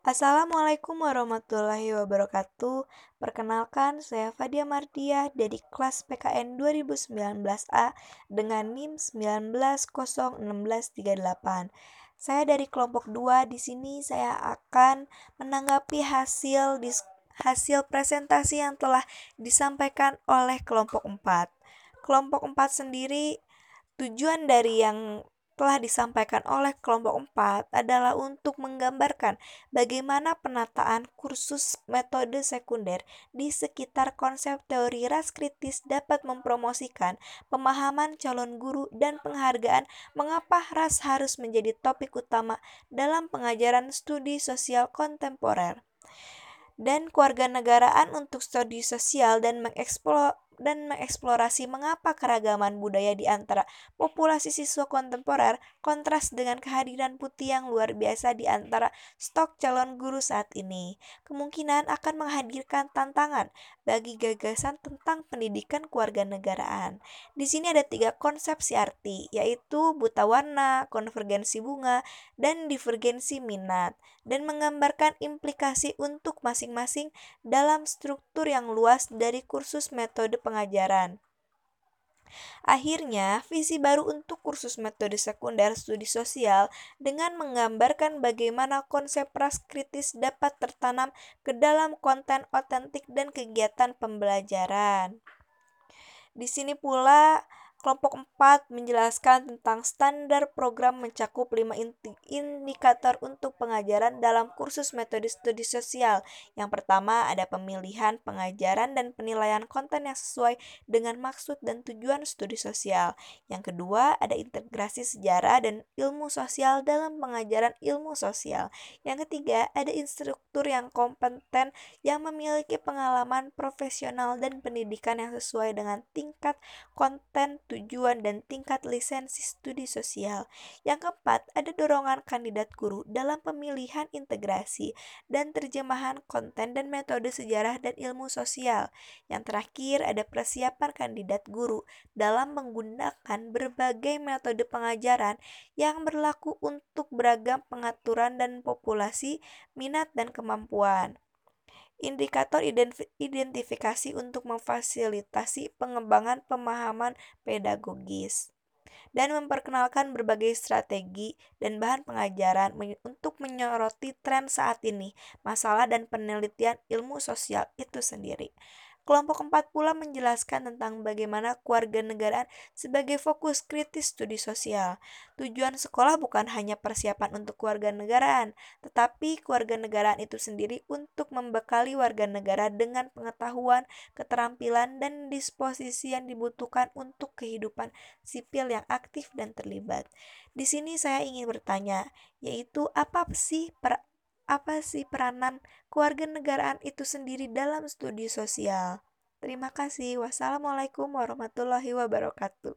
Assalamualaikum warahmatullahi wabarakatuh. Perkenalkan, saya Fadia Mardiah dari kelas PKN 2019A dengan NIM 19016338. Saya dari kelompok 2. Di sini saya akan menanggapi hasil hasil presentasi yang telah disampaikan oleh kelompok 4. Kelompok 4 sendiri tujuan dari yang telah disampaikan oleh kelompok 4 adalah untuk menggambarkan bagaimana penataan kursus metode sekunder di sekitar konsep teori ras kritis dapat mempromosikan pemahaman calon guru dan penghargaan mengapa ras harus menjadi topik utama dalam pengajaran studi sosial kontemporer. Dan keluarga negaraan untuk studi sosial dan mengeksplor dan mengeksplorasi mengapa keragaman budaya di antara populasi siswa kontemporer kontras dengan kehadiran putih yang luar biasa di antara stok calon guru saat ini. Kemungkinan akan menghadirkan tantangan bagi gagasan tentang pendidikan keluarga negaraan. Di sini ada tiga konsepsi arti, yaitu buta warna, konvergensi bunga, dan divergensi minat, dan menggambarkan implikasi untuk masing-masing dalam struktur yang luas dari kursus metode pengajaran. Akhirnya, visi baru untuk kursus metode sekunder studi sosial dengan menggambarkan bagaimana konsep ras kritis dapat tertanam ke dalam konten otentik dan kegiatan pembelajaran. Di sini pula Kelompok 4 menjelaskan tentang standar program mencakup 5 indikator untuk pengajaran dalam kursus metode studi sosial. Yang pertama ada pemilihan pengajaran dan penilaian konten yang sesuai dengan maksud dan tujuan studi sosial. Yang kedua ada integrasi sejarah dan ilmu sosial dalam pengajaran ilmu sosial. Yang ketiga ada instruktur yang kompeten yang memiliki pengalaman profesional dan pendidikan yang sesuai dengan tingkat konten tujuan dan tingkat lisensi studi sosial. Yang keempat, ada dorongan kandidat guru dalam pemilihan integrasi dan terjemahan konten dan metode sejarah dan ilmu sosial. Yang terakhir, ada persiapan kandidat guru dalam menggunakan berbagai metode pengajaran yang berlaku untuk beragam pengaturan dan populasi, minat, dan kemampuan. Indikator identifikasi untuk memfasilitasi pengembangan pemahaman pedagogis dan memperkenalkan berbagai strategi dan bahan pengajaran untuk menyoroti tren saat ini, masalah dan penelitian ilmu sosial itu sendiri. Kelompok keempat pula menjelaskan tentang bagaimana keluarga negaraan sebagai fokus kritis studi sosial. Tujuan sekolah bukan hanya persiapan untuk keluarga negaraan, tetapi keluarga negaraan itu sendiri untuk membekali warga negara dengan pengetahuan, keterampilan, dan disposisi yang dibutuhkan untuk kehidupan sipil yang aktif dan terlibat. Di sini saya ingin bertanya, yaitu apa sih per apa sih peranan keluarga negaraan itu sendiri dalam studi sosial? Terima kasih. Wassalamualaikum warahmatullahi wabarakatuh.